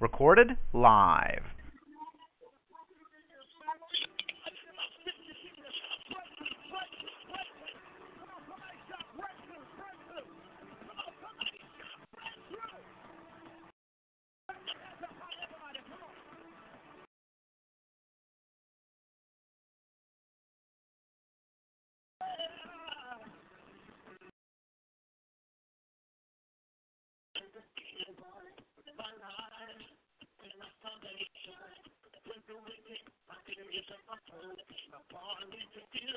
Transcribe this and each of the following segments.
Recorded live. upon me to feel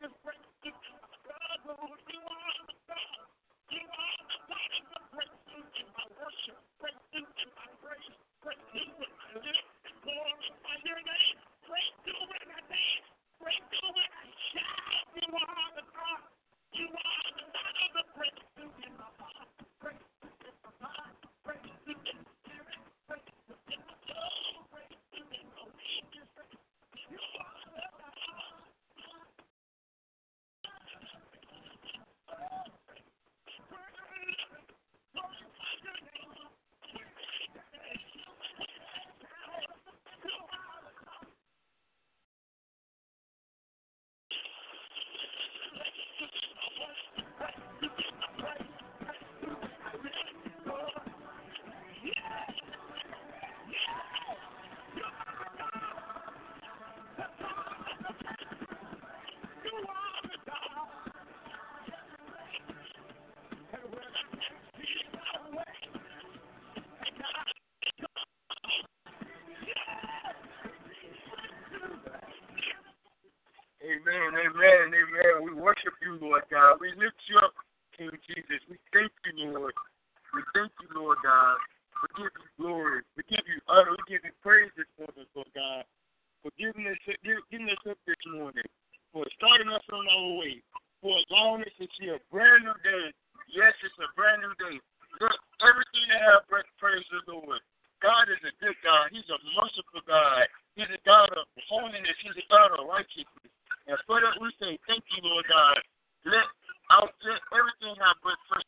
God is a good God. He's a merciful God. He's a God of holiness. He's a God of righteousness. And for that, we say, thank you, Lord God. Let out let everything have breath, praise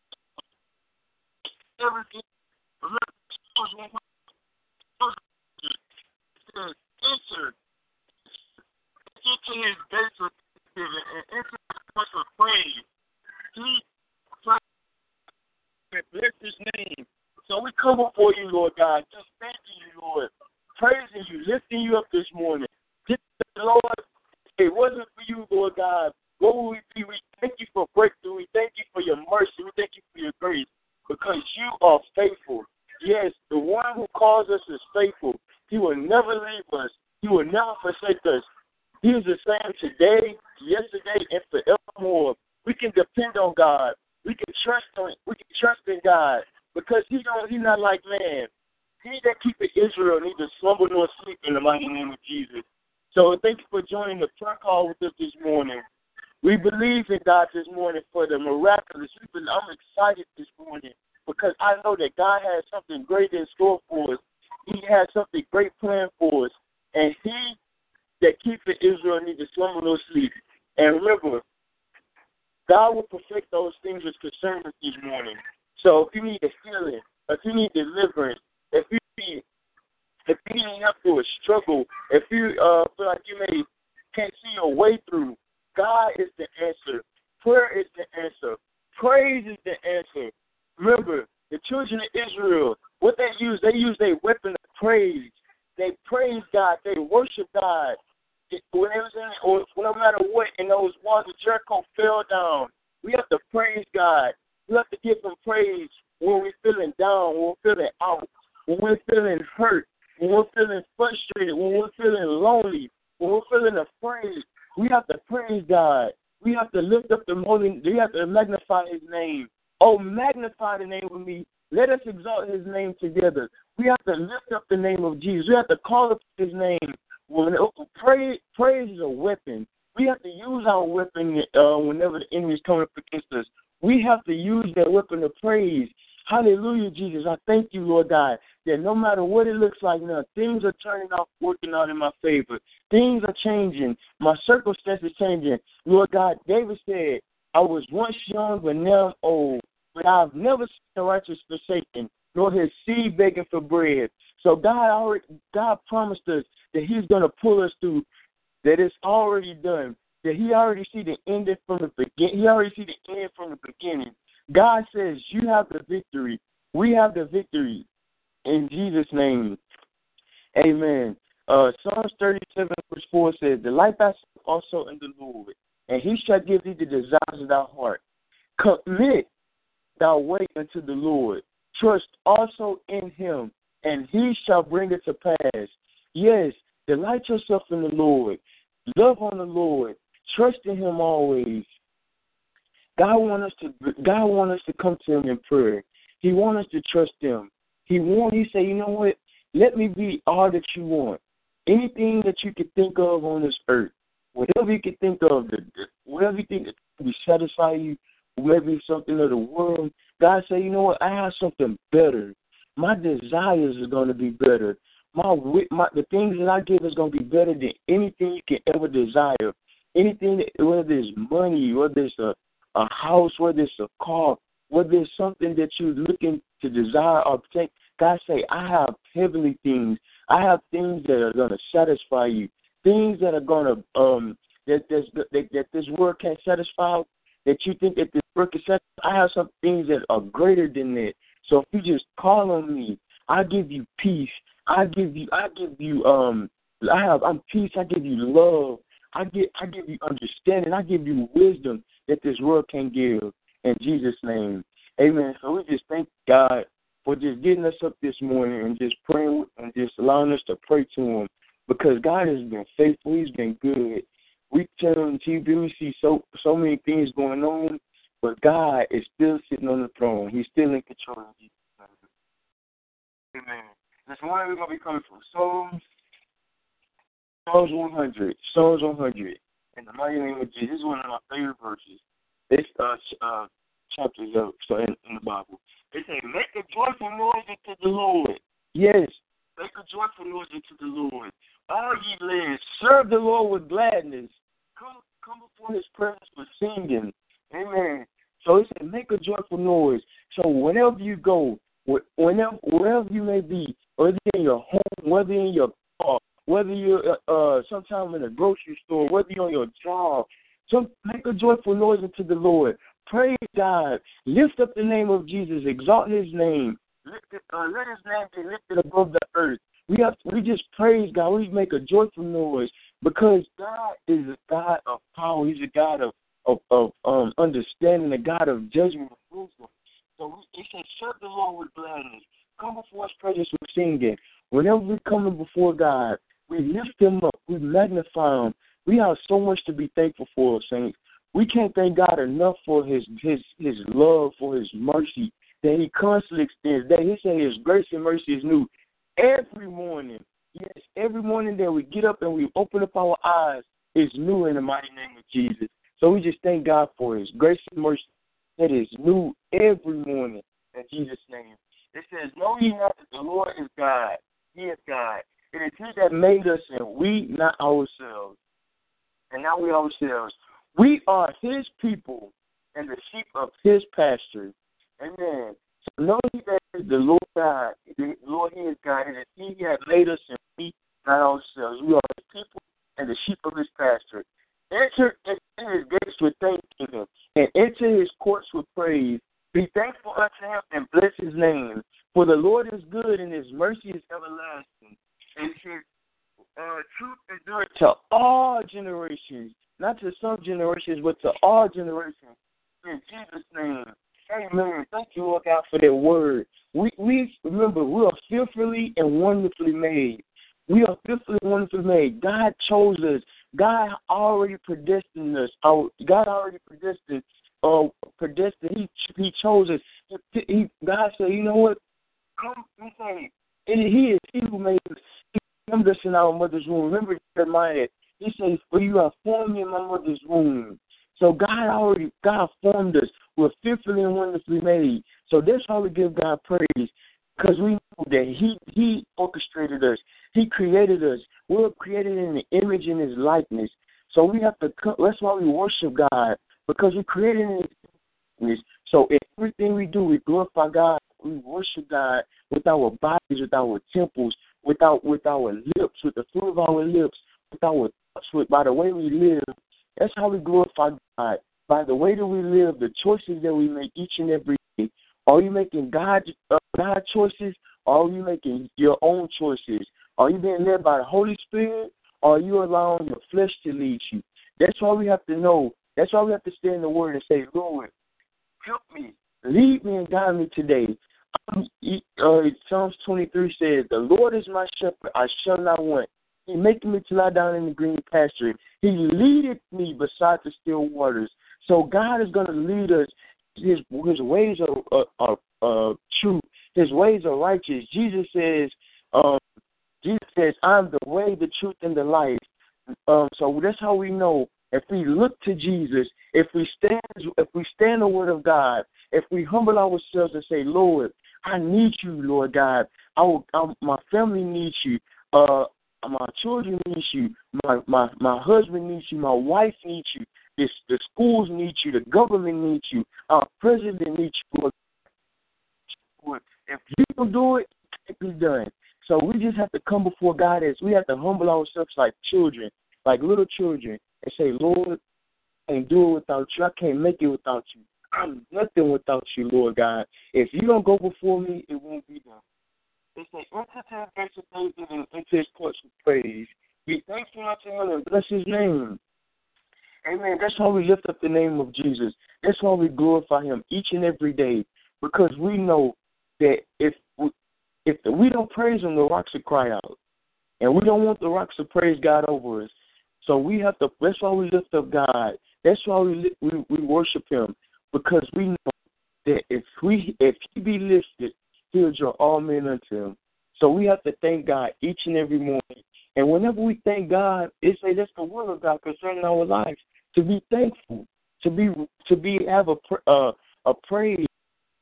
everything. Remember, enter into his gates with thanksgiving and enter his courts with praise. He bless his name. So we come before you, Lord God, just thanking you, Lord, praising you, lifting you up this morning. Lord, if it wasn't for you, Lord God, what would we be? We thank you for breakthrough. We thank you for your mercy. We thank you for your grace because you are faithful. Yes, the one who calls us is faithful. He will never leave us. He will never forsake us. He is the same today, yesterday, and forevermore. We can depend on God. We can trust on we can trust in God because He don't He's not like man. He that keepeth Israel neither slumber nor sleep in the mighty name of Jesus. So thank you for joining the prayer call with us this morning. We believe in God this morning for the miraculous. I'm excited this morning because I know that God has something great in store for us. He has something great planned for us. And he that keepeth Israel neither slumber nor sleep. And remember, God will perfect those things which concern us this morning. So if you need a healing, if you need deliverance, if you need if you need help through a struggle, if you uh, feel like you may can't see a way through, God is the answer. Prayer is the answer. Praise is the answer. Remember, the children of Israel, what they use, they use a weapon of praise. They praise God. They worship God. When it was in, or no matter what, and those walls of Jericho fell down. We have to praise God. We have to give Him praise when we're feeling down, when we're feeling out, when we're feeling hurt, when we're feeling frustrated, when we're feeling lonely, when we're feeling afraid. We have to praise God. We have to lift up the holy. We have to magnify His name. Oh, magnify the name of me. Let us exalt His name together. We have to lift up the name of Jesus. We have to call up His name. When praise, praise is a weapon. We have to use our weapon uh, whenever the enemy is coming up against us. We have to use that weapon of praise. Hallelujah, Jesus. I thank you, Lord God, that no matter what it looks like now, things are turning out, working out in my favor. Things are changing. My circumstances changing. Lord God, David said, I was once young, but now I'm old. But I've never seen the righteous forsaken, nor his seed begging for bread. So God already, God promised us that He's going to pull us through. That it's already done. That He already see the end from the beginning. He already see the end from the beginning. God says you have the victory. We have the victory. In Jesus' name, Amen. Uh, Psalms 37 verse 4 says, "Delight thyself also in the Lord, and He shall give thee the desires of thy heart. Commit thy way unto the Lord. Trust also in Him, and He shall bring it to pass. Yes, delight yourself in the Lord. Love on the Lord. Trust in Him always. God want us to God want us to come to Him in prayer. He want us to trust Him. He want He say, you know what? Let me be all that you want. Anything that you could think of on this earth, whatever you could think of, whatever you think will satisfy you, maybe something of the world. God say, you know what? I have something better. My desires are going to be better. My, my the things that I give is going to be better than anything you can ever desire. Anything, that, whether it's money, whether it's a a house, whether it's a car, whether it's something that you're looking to desire or obtain. God say, I have heavenly things. I have things that are going to satisfy you. Things that are going to um that that, that that this world can't satisfy. That you think that this world can satisfy. I have some things that are greater than that. So if you just call on me, I give you peace. I give you. I give you. Um. I have. I'm peace. I give you love. I give. I give you understanding. I give you wisdom that this world can give. In Jesus' name, Amen. So we just thank God for just getting us up this morning and just praying and just allowing us to pray to Him because God has been faithful. He's been good. We turn on TV, we see so so many things going on, but God is still sitting on the throne. He's still in control. Amen. This morning we're gonna be coming from Psalms, Psalms 100, Psalms 100. In the mighty name of Jesus, this is one of my favorite verses. It's uh, uh chapters of so in, in the Bible. It says, "Make a joyful noise unto the Lord." Yes, make a joyful noise unto the Lord. All ye lands, serve the Lord with gladness. Come, come before His presence with singing. Amen. So it said, make a joyful noise. So whenever you go, whenever wherever you may be, whether in your home, whether in your car, whether you're uh, uh sometime in a grocery store, whether you're on your job, so make a joyful noise unto the Lord. Praise God. Lift up the name of Jesus. Exalt His name. Lift uh, let His name be lifted above the earth. We have we just praise God. We make a joyful noise because God is a God of power. He's a God of of, of um understanding, a God of judgment and wisdom. So we, it says, serve the Lord with gladness. Come before His presence with singing. Whenever we come before God, we lift Him up. We magnify Him. We have so much to be thankful for, saints. We can't thank God enough for His His His love, for His mercy that He constantly extends. That He said His grace and mercy is new every morning. Yes, every morning that we get up and we open up our eyes is new in the mighty name of Jesus. So we just thank God for His grace and mercy that is new every morning in Jesus' name. It says, Know ye not that the Lord is God. He is God. It is He that made us, and we not ourselves. And not we ourselves. We are His people and the sheep of His pasture. Amen. So know ye that the Lord God, the Lord He is God, and that He has made us, and we not ourselves. We are His people and the sheep of His pasture. Enter into His gates with thanksgiving, and enter His courts with praise. Be thankful unto Him and bless His name. For the Lord is good, and His mercy is everlasting, and His uh, endureth to all generations, not to some generations, but to all generations. In Jesus' name. Amen. Thank you, Lord God, for that word. We we remember we are fearfully and wonderfully made. We are fearfully and wonderfully made. God chose us. God already predestined us. God already predestined. Uh, predestined. He He chose us. He, he, God said, you know what? Come, He said, He is He who made us. Us in our mother's womb. Remember Jeremiah. He says, "For you have formed me in my mother's womb." So God already God formed us. We're fearfully and wonderfully made. So that's how we give God praise. Because we know that He He orchestrated us. He created us. We're created in the image and His likeness. So we have to. That's why we worship God because we're created in His likeness. So in everything we do, we glorify God. We worship God with our bodies, with our temples, with our with our lips, with the fruit of our lips, with our thoughts, with by the way we live. That's how we glorify God by the way that we live, the choices that we make each and every day. Are you making God uh, God choices? Or are you making your own choices? Are you being led by the Holy Spirit? Or are you allowing your flesh to lead you? That's why we have to know. That's why we have to stay in the Word and say, Lord, help me, lead me and guide me today. Um, uh, Psalms 23 says, The Lord is my shepherd, I shall not want. He maketh me to lie down in the green pasture. He leadeth me beside the still waters. So God is going to lead us. His His ways are, are, are, true. His ways are righteous. Jesus says, um, Jesus says, "I'm the way, the truth, and the life." Um, so that's how we know if we look to Jesus, if we stand, if we stand the Word of God, if we humble ourselves and say, "Lord, I need you, Lord God. I, will, I my family needs you. Uh, my children need you. My my my husband needs you. My wife needs you. This, the schools need you. The government needs you. Our president needs you. Lord. If you don't do it, it can be done. So we just have to come before God as we have to humble ourselves like children, like little children, and say, Lord, I can't do it without you. I can't make it without you. I'm nothing without you, Lord God. If you don't go before me, it won't be done. It's enter to his gates and into his courts with praise. Be thankful unto him and bless his name. Amen. That's why we lift up the name of Jesus. That's why we glorify Him each and every day because we know that if we, if we don't praise Him, the rocks will cry out, and we don't want the rocks to praise God over us. So we have to. That's why we lift up God. That's why we we, we worship Him because we know that if we if He be lifted, He'll draw all men unto Him. So we have to thank God each and every morning. And whenever we thank God, it say that's the will of God concerning our lives. To be thankful, to be to be have a uh, a praise.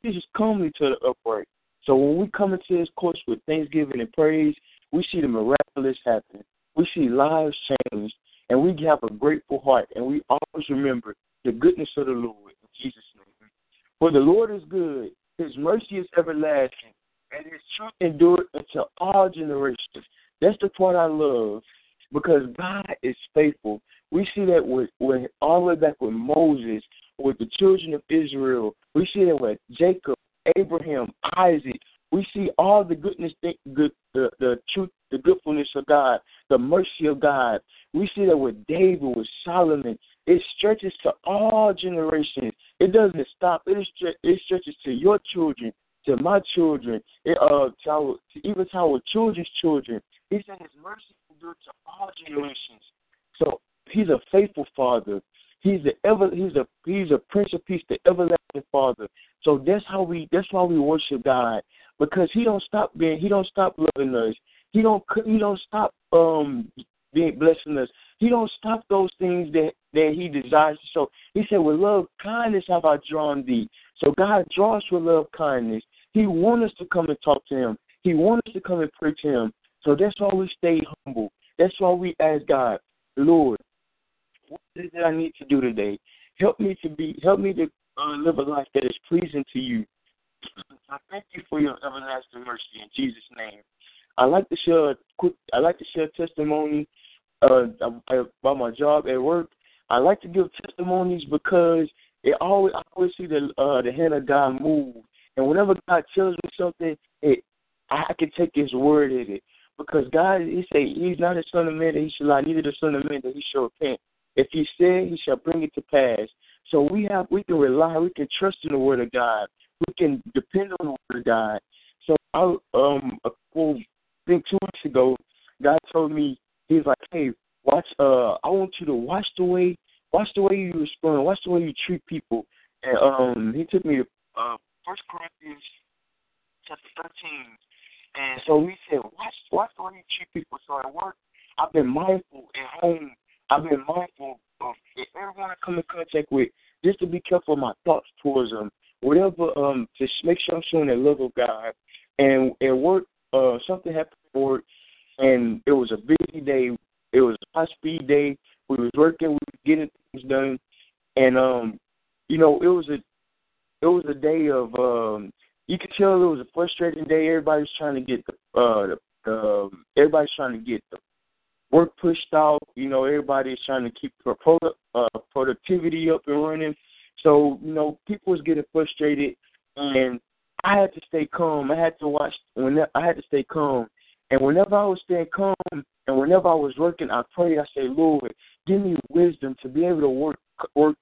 just comely to the upright. So when we come into His course with thanksgiving and praise, we see the miraculous happen. We see lives changed, and we have a grateful heart, and we always remember the goodness of the Lord Jesus' name. For the Lord is good; His mercy is everlasting, and His truth endureth unto all generations. That's the part I love, because God is faithful. We see that with, with all the way back with Moses, with the children of Israel. We see that with Jacob, Abraham, Isaac. We see all the goodness, good, the the truth, the goodness of God, the mercy of God. We see that with David, with Solomon. It stretches to all generations. It doesn't stop. It, is, it stretches to your children, to my children, it, uh, to, our, to even to our children's children. He said His mercy endure to all generations. So He's a faithful Father. He's the ever. He's a He's a Prince of Peace, the everlasting Father. So that's how we. That's why we worship God because He don't stop being. He don't stop loving us. He don't. He don't stop um being blessing us. He don't stop those things that that He desires to show. He said, "With love, kindness have I drawn thee." So God draws with love, kindness. He wants us to come and talk to Him. He wants us to come and pray to Him. So that's why we stay humble. That's why we ask God, Lord, what is it I need to do today? Help me to be, help me to uh, live a life that is pleasing to you. I thank you for your everlasting mercy in Jesus' name. I like to share a quick. I like to share testimony uh, about my job at work. I like to give testimonies because it always I always see the uh, the hand of God move, and whenever God tells me something, it I can take His word in it because God He say He's not a son of man that He should lie, neither the son of man that He shall repent. If He said, He shall bring it to pass. So we have we can rely, we can trust in the word of God, we can depend on the word of God. So I um a couple, I think two weeks ago, God told me He's like, hey, watch. Uh, I want you to watch the way watch the way you respond, watch the way you treat people. And um, He took me to uh, First Corinthians chapter thirteen. And so we said, watch, watch the way you treat people. So at work, I've been mindful. At home, I've been mindful of everyone I come in contact with, just to be careful of my thoughts towards them. Whatever, um, to make sure I'm showing the love of God. And at work, uh, something happened at work, and it was a busy day. It was a high speed day. We was working, we was getting things done, and um, you know, it was a it was a day of um you could tell it was a frustrating day. Everybody's trying to get the uh the, the um, everybody's trying to get the work pushed out. You know, everybody's trying to keep product, uh, productivity up and running. So you know, people was getting frustrated, and I had to stay calm. I had to watch when I had to stay calm. And whenever I was staying calm, and whenever I was working, I prayed. I say, Lord, give me wisdom to be able to work work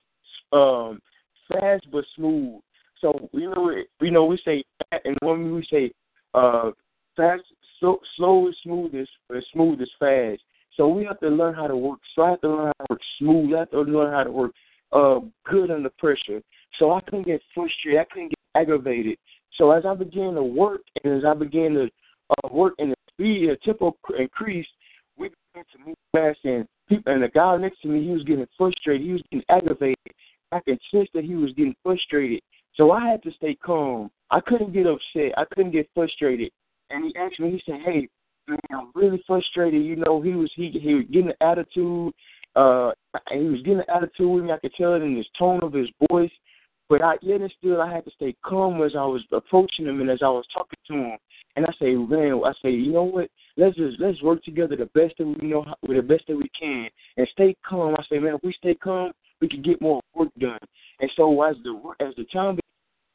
um, fast but smooth. So you know, we know we say, and when we say uh, fast, so, slow is smooth is smooth is fast. So we have to learn how to work. So I have to learn how to work smooth. I have to learn how to work uh, good under pressure. So I couldn't get frustrated. I couldn't get aggravated. So as I began to work and as I began to uh, work in the speed, the tempo increased, we began to move fast. And people, and the guy next to me, he was getting frustrated. He was getting aggravated. I could sense that he was getting frustrated. So I had to stay calm. I couldn't get upset. I couldn't get frustrated. And he asked me, he said, Hey, man, I'm really frustrated. You know, he was he he was getting an attitude. Uh he was getting an attitude with me. I could tell it in his tone of his voice. But I yet and still I had to stay calm as I was approaching him and as I was talking to him. And I say, man, I say, you know what? Let's just let's work together the best that we know, with the best that we can, and stay calm. I say, man, if we stay calm, we can get more work done. And so as the as the time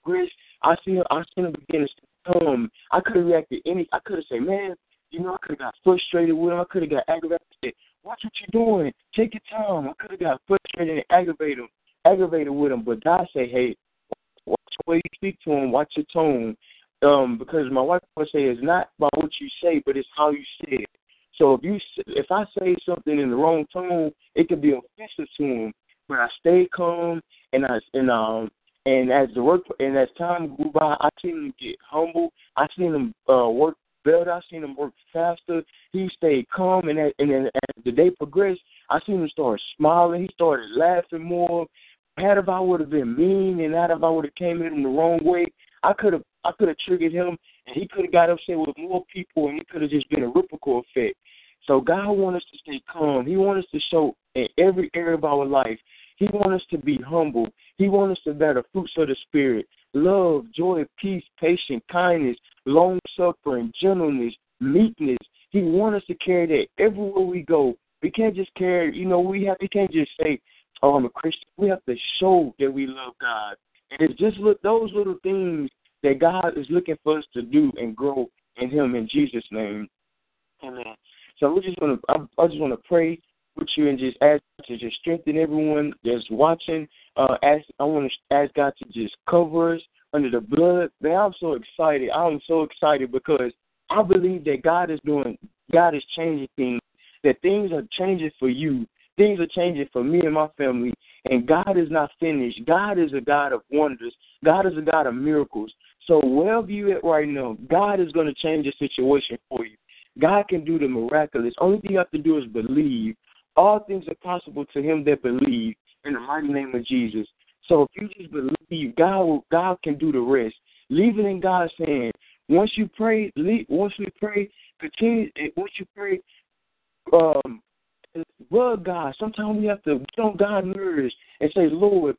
progressed, I see I seen him begin to come. I could have reacted any. I could have said, man, you know, I could have got frustrated with him. I could have got aggravated. Watch what you're doing. Take your time. I could have got frustrated and aggravated him, aggravated with him. But God say, hey, watch the way you speak to him. Watch your tone. Um, because my wife would say it's not about what you say, but it's how you say it. So if you if I say something in the wrong tone, it could be offensive to him. But I stay calm and I and um and as the work and as time grew by, I seen him get humble. I seen him uh, work better. I seen him work faster. He stayed calm, and and then as the day progressed, I seen him start smiling. He started laughing more. Had if I would have been mean, and had if I would have came at him the wrong way, I could have I could have triggered him, and he could have got upset with more people, and it could have just been a ripple effect. So God wants us to stay calm. He wants us to show in every area of our life. He wants us to be humble. He wants us to bear the fruits of the Spirit love, joy, peace, patience, kindness, long suffering, gentleness, meekness. He wants us to carry that everywhere we go. We can't just carry, you know, we have we can't just say, Oh, I'm a Christian. We have to show that we love God. And it's just look those little things that God is looking for us to do and grow in Him in Jesus' name. Amen. So we're just gonna I, I just wanna pray with you and just ask to just strengthen everyone that's watching. Uh ask I wanna ask God to just cover us under the blood. Man, I'm so excited. I'm so excited because I believe that God is doing God is changing things. That things are changing for you. Things are changing for me and my family. And God is not finished. God is a God of wonders. God is a God of miracles. So wherever you at right now, God is going to change the situation for you. God can do the miraculous. Only thing you have to do is believe. All things are possible to him that believe in the mighty name of Jesus. So if you just believe, God will, God can do the rest. Leave it in God's hand. Once you pray, leave, once we pray, continue. Once you pray, um, love God. Sometimes we have to get on God's nerves and say, Lord,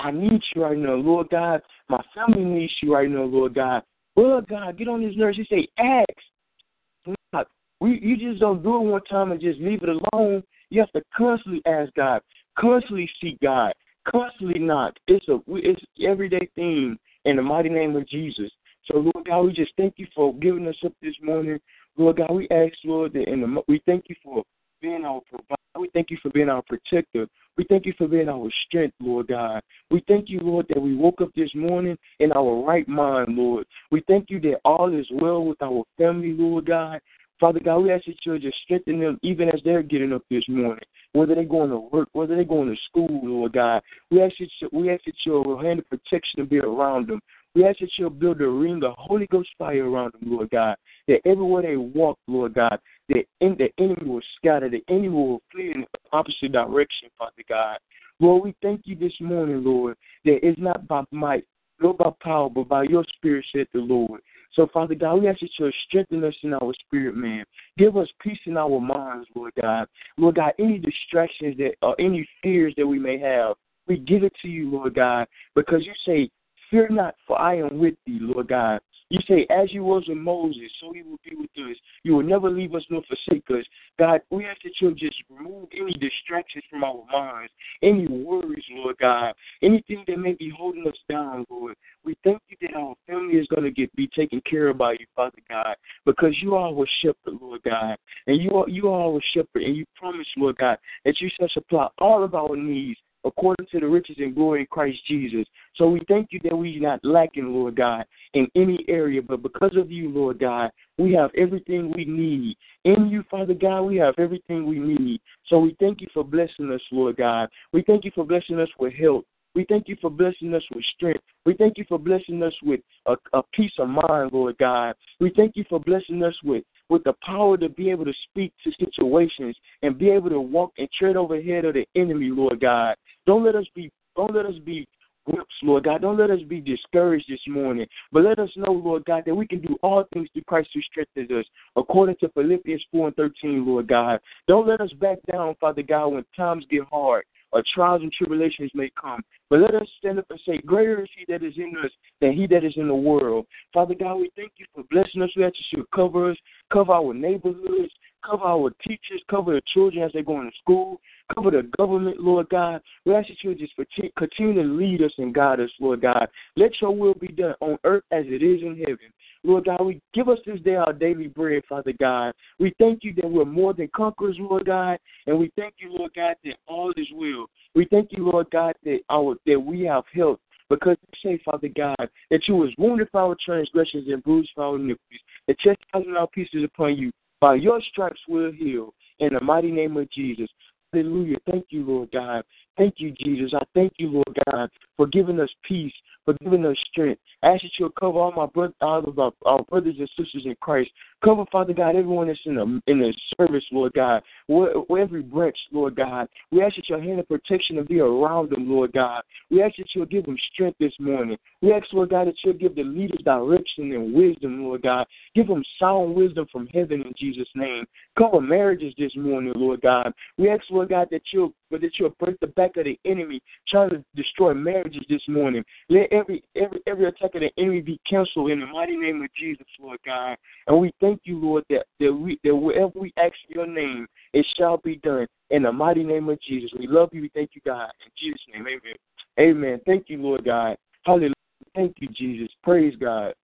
I need you right now, Lord God. My family needs you right now, Lord God. Lord God, get on his nerves. He say, ask. We you just don't do it one time and just leave it alone. You have to constantly ask God, constantly seek God, constantly knock. It's a it's everyday thing in the mighty name of Jesus. So Lord God, we just thank you for giving us up this morning. Lord God, we ask Lord that in the we thank you for being our provider. We thank you for being our protector. We thank you for being our strength, Lord God. We thank you, Lord, that we woke up this morning in our right mind, Lord. We thank you that all is well with our family, Lord God. Father God, we ask that you just strengthen them even as they're getting up this morning, whether they're going to work, whether they're going to school, Lord God. We ask that, you, we ask that your hand of protection to be around them. We ask that you'll build a ring of Holy Ghost fire around them, Lord God. That everywhere they walk, Lord God, in, the enemy will scatter, the enemy will flee in the opposite direction, Father God. Lord, we thank you this morning, Lord, that it's not by might, nor by power, but by your spirit, said the Lord. So, Father God, we ask that you strengthen us in our spirit, man. Give us peace in our minds, Lord God. Lord God, any distractions that or any fears that we may have, we give it to you, Lord God, because you say, Fear not, for I am with thee, Lord God. You say, as you was with Moses, so he will be with us. You will never leave us nor forsake us. God, we ask that you'll just remove any distractions from our minds, any worries, Lord God, anything that may be holding us down, Lord. We thank you that our family is going to get be taken care of by you, Father God, because you are our shepherd, Lord God, and you are you are our shepherd, and you promise, Lord God, that you shall supply all of our needs according to the riches and glory of Christ Jesus. So we thank you that we're not lacking, Lord God, in any area, but because of you, Lord God, we have everything we need. In you, Father God, we have everything we need. So we thank you for blessing us, Lord God. We thank you for blessing us with health. We thank you for blessing us with strength. We thank you for blessing us with a, a peace of mind, Lord God. We thank you for blessing us with with the power to be able to speak to situations and be able to walk and tread over head of the enemy, Lord God. Don't let us be don't let us be whips, Lord God. Don't let us be discouraged this morning. But let us know, Lord God, that we can do all things through Christ who strengthens us, according to Philippians 4 and 13, Lord God. Don't let us back down, Father God, when times get hard or trials and tribulations may come. But let us stand up and say, Greater is he that is in us than he that is in the world. Father God, we thank you for blessing us. We ask you to cover us, cover our neighborhoods, cover our teachers, cover the children as they're going to school, cover the government, Lord God. We ask you to just continue to lead us and guide us, Lord God. Let your will be done on earth as it is in heaven. Lord God, we give us this day our daily bread, Father God. We thank you that we're more than conquerors, Lord God, and we thank you, Lord God, that all is well. We thank you, Lord God, that our that we have health. Because you say, Father God, that you was wounded for our transgressions and bruised for our iniquities. The chastisement of our peace is upon you. By your stripes we're healed. In the mighty name of Jesus. Hallelujah. Thank you, Lord God. Thank you, Jesus. I thank you, Lord God, for giving us peace, for giving us strength. I ask that you'll cover all my brother, all of our, our, brothers and sisters in Christ. Cover, Father God, everyone that's in the in the service, Lord God. Where, every branch, Lord God. We ask that your hand of protection will be around them, Lord God. We ask that you'll give them strength this morning. We ask, Lord God, that you'll give the leaders direction and wisdom, Lord God. Give them sound wisdom from heaven in Jesus' name. Cover marriages this morning, Lord God. We ask, Lord God, that you'll that you'll break the back of the enemy trying to destroy marriages this morning. Let every every every attack of the enemy be canceled in the mighty name of Jesus, Lord God. And we thank you, Lord, that that we that wherever we ask your name, it shall be done. In the mighty name of Jesus. We love you. We thank you, God. In Jesus' name, amen. Amen. Thank you, Lord God. Hallelujah. Thank you, Jesus. Praise God.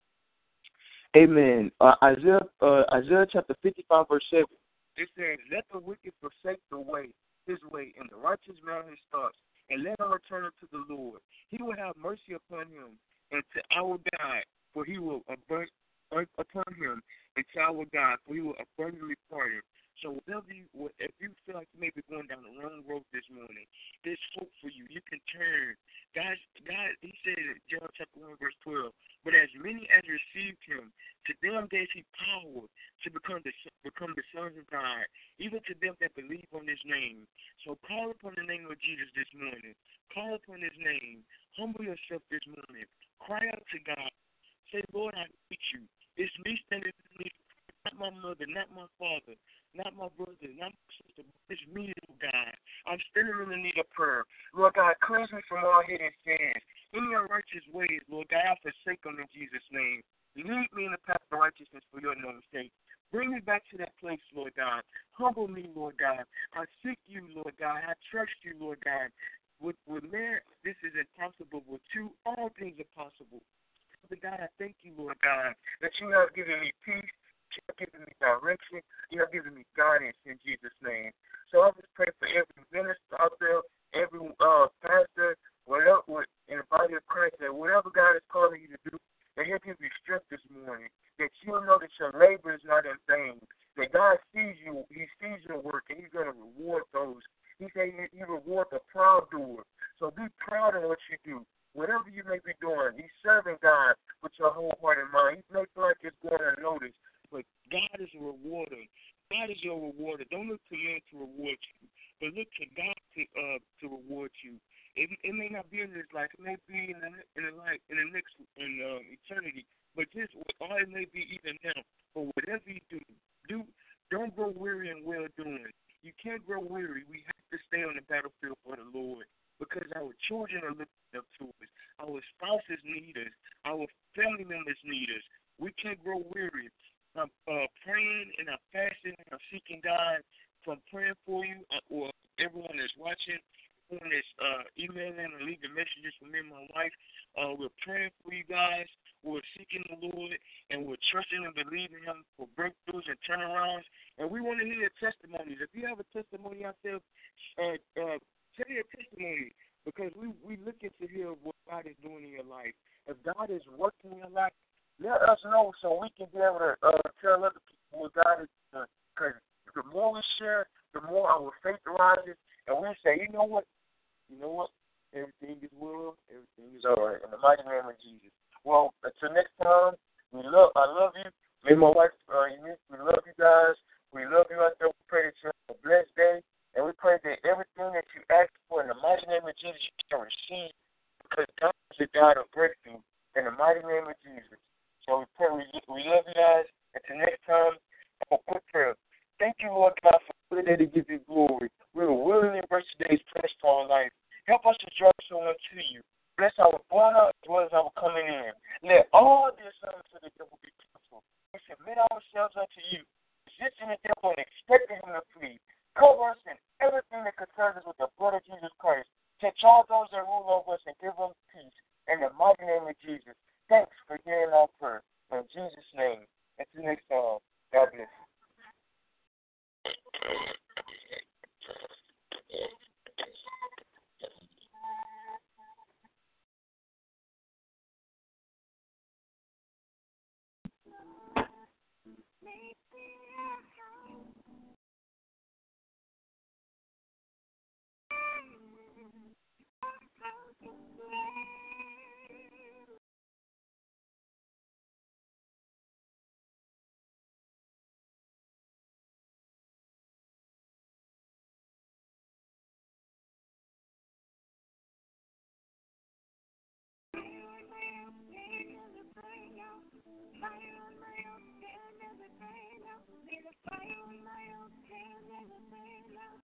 Amen. Uh, Isaiah uh, Isaiah chapter 55, verse 7. It says, Let the wicked forsake the way, his way, and the righteous man his thoughts, and let him return unto the Lord. He will have mercy upon him, and to our God, for he will abundant upon him, and to our God, for he will abundantly pardon. So whatever you, if you feel like you may be going down the wrong road this morning, there's hope for you. You can turn. God, God, He said in John chapter one verse twelve. But as many as received Him, to them gave He power to become the become the sons of God, even to them that believe on His name. So call upon the name of Jesus this morning. Call upon His name. Humble yourself this morning. Cry out to God. Say, Lord, I need you. It's me standing not my mother, not my father, not my brother, not my sister, but it's me, Lord God. I'm standing in the need of prayer. Lord God, cleanse me from all hidden sins. Any unrighteous ways, Lord God, I forsake them in Jesus' name. Lead me in the path of righteousness for your name's sake. Bring me back to that place, Lord God. Humble me, Lord God. I seek you, Lord God. I trust you, Lord God. With, with man, this is impossible. With you, all things are possible. Father God, I thank you, Lord God, that you have given me peace you have given me direction. You have given me guidance in Jesus' name. So I just pray for every minister out there, every uh, pastor, whatever in the body of Christ, that whatever God is calling you to do, that He'll give you strength this morning. That you'll know that your labor is not in vain. That God sees you, He sees your work, and He's going to reward those. He said He, rewards the proud doer. So be proud of what you do whatever you may be doing, he's serving God with your whole heart and mind. He feel like it's going unnoticed, but God is a rewarder. God is your rewarder. Don't look to man to reward you, but look to God to uh to reward you. It, it may not be in this life. It may be in the in the life in the next in uh, eternity. But just or it may be even now. But whatever you do, do don't grow weary in well doing. You can't grow weary. We have to stay on the battlefield for the Lord because our children are looking up to us. Our spouses need us. Our family members need us. We can't grow weary. I'm uh, praying and I'm fasting and I'm seeking God. So I'm praying for you uh, or everyone that's watching, everyone that's uh, emailing and leaving messages for me and my wife. Uh, we're praying for you guys. We're seeking the Lord and we're trusting and believing Him for breakthroughs and turnarounds. And we want to hear your testimonies. If you have a testimony there, uh, uh, tell your testimony because we we looking to hear what God is doing in your life. If God is working in your life, let us know so we can be able to uh, tell other people what God is doing. Because the more we share, the more our faith rises, and we say, you know what? You know what? Everything is well. Everything is all right. In the mighty name of Jesus. Well, until next time, we love. I love you. Me and my wife, uh, we love you guys. We love you out there. We pray that you have a blessed day. And we pray that everything that you ask for in the mighty name of Jesus, you can receive. Because God is a God of breakthrough. In the mighty name of Jesus. So we pray we, we love you guys. Until next time, have a quick prayer. Thank you, Lord God, for the day to give you glory. We will willingly embrace today's press to our life. Help us to draw someone to you. Bless our going out as well as our coming in. Let all the assignments of the devil be canceled. We submit ourselves unto you, resisting the devil and expecting him to flee. Cover us in everything that concerns us with the blood of Jesus Christ. Take charge those that rule over us and give them peace. In the mighty name of Jesus. Thanks for hearing our prayer. In Jesus' name. Time, God bless fire on my own tail, never tail out. Made a fire on my own tail, never tail out.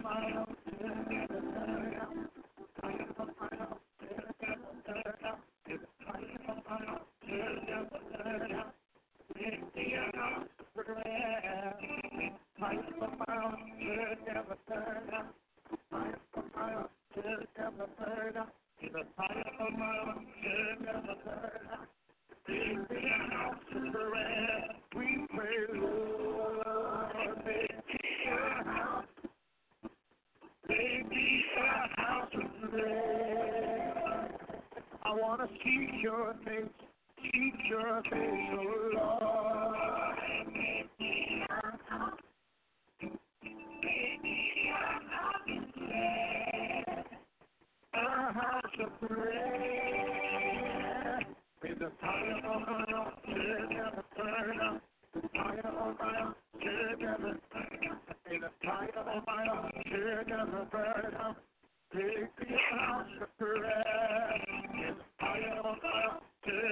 miles your face, keep your face,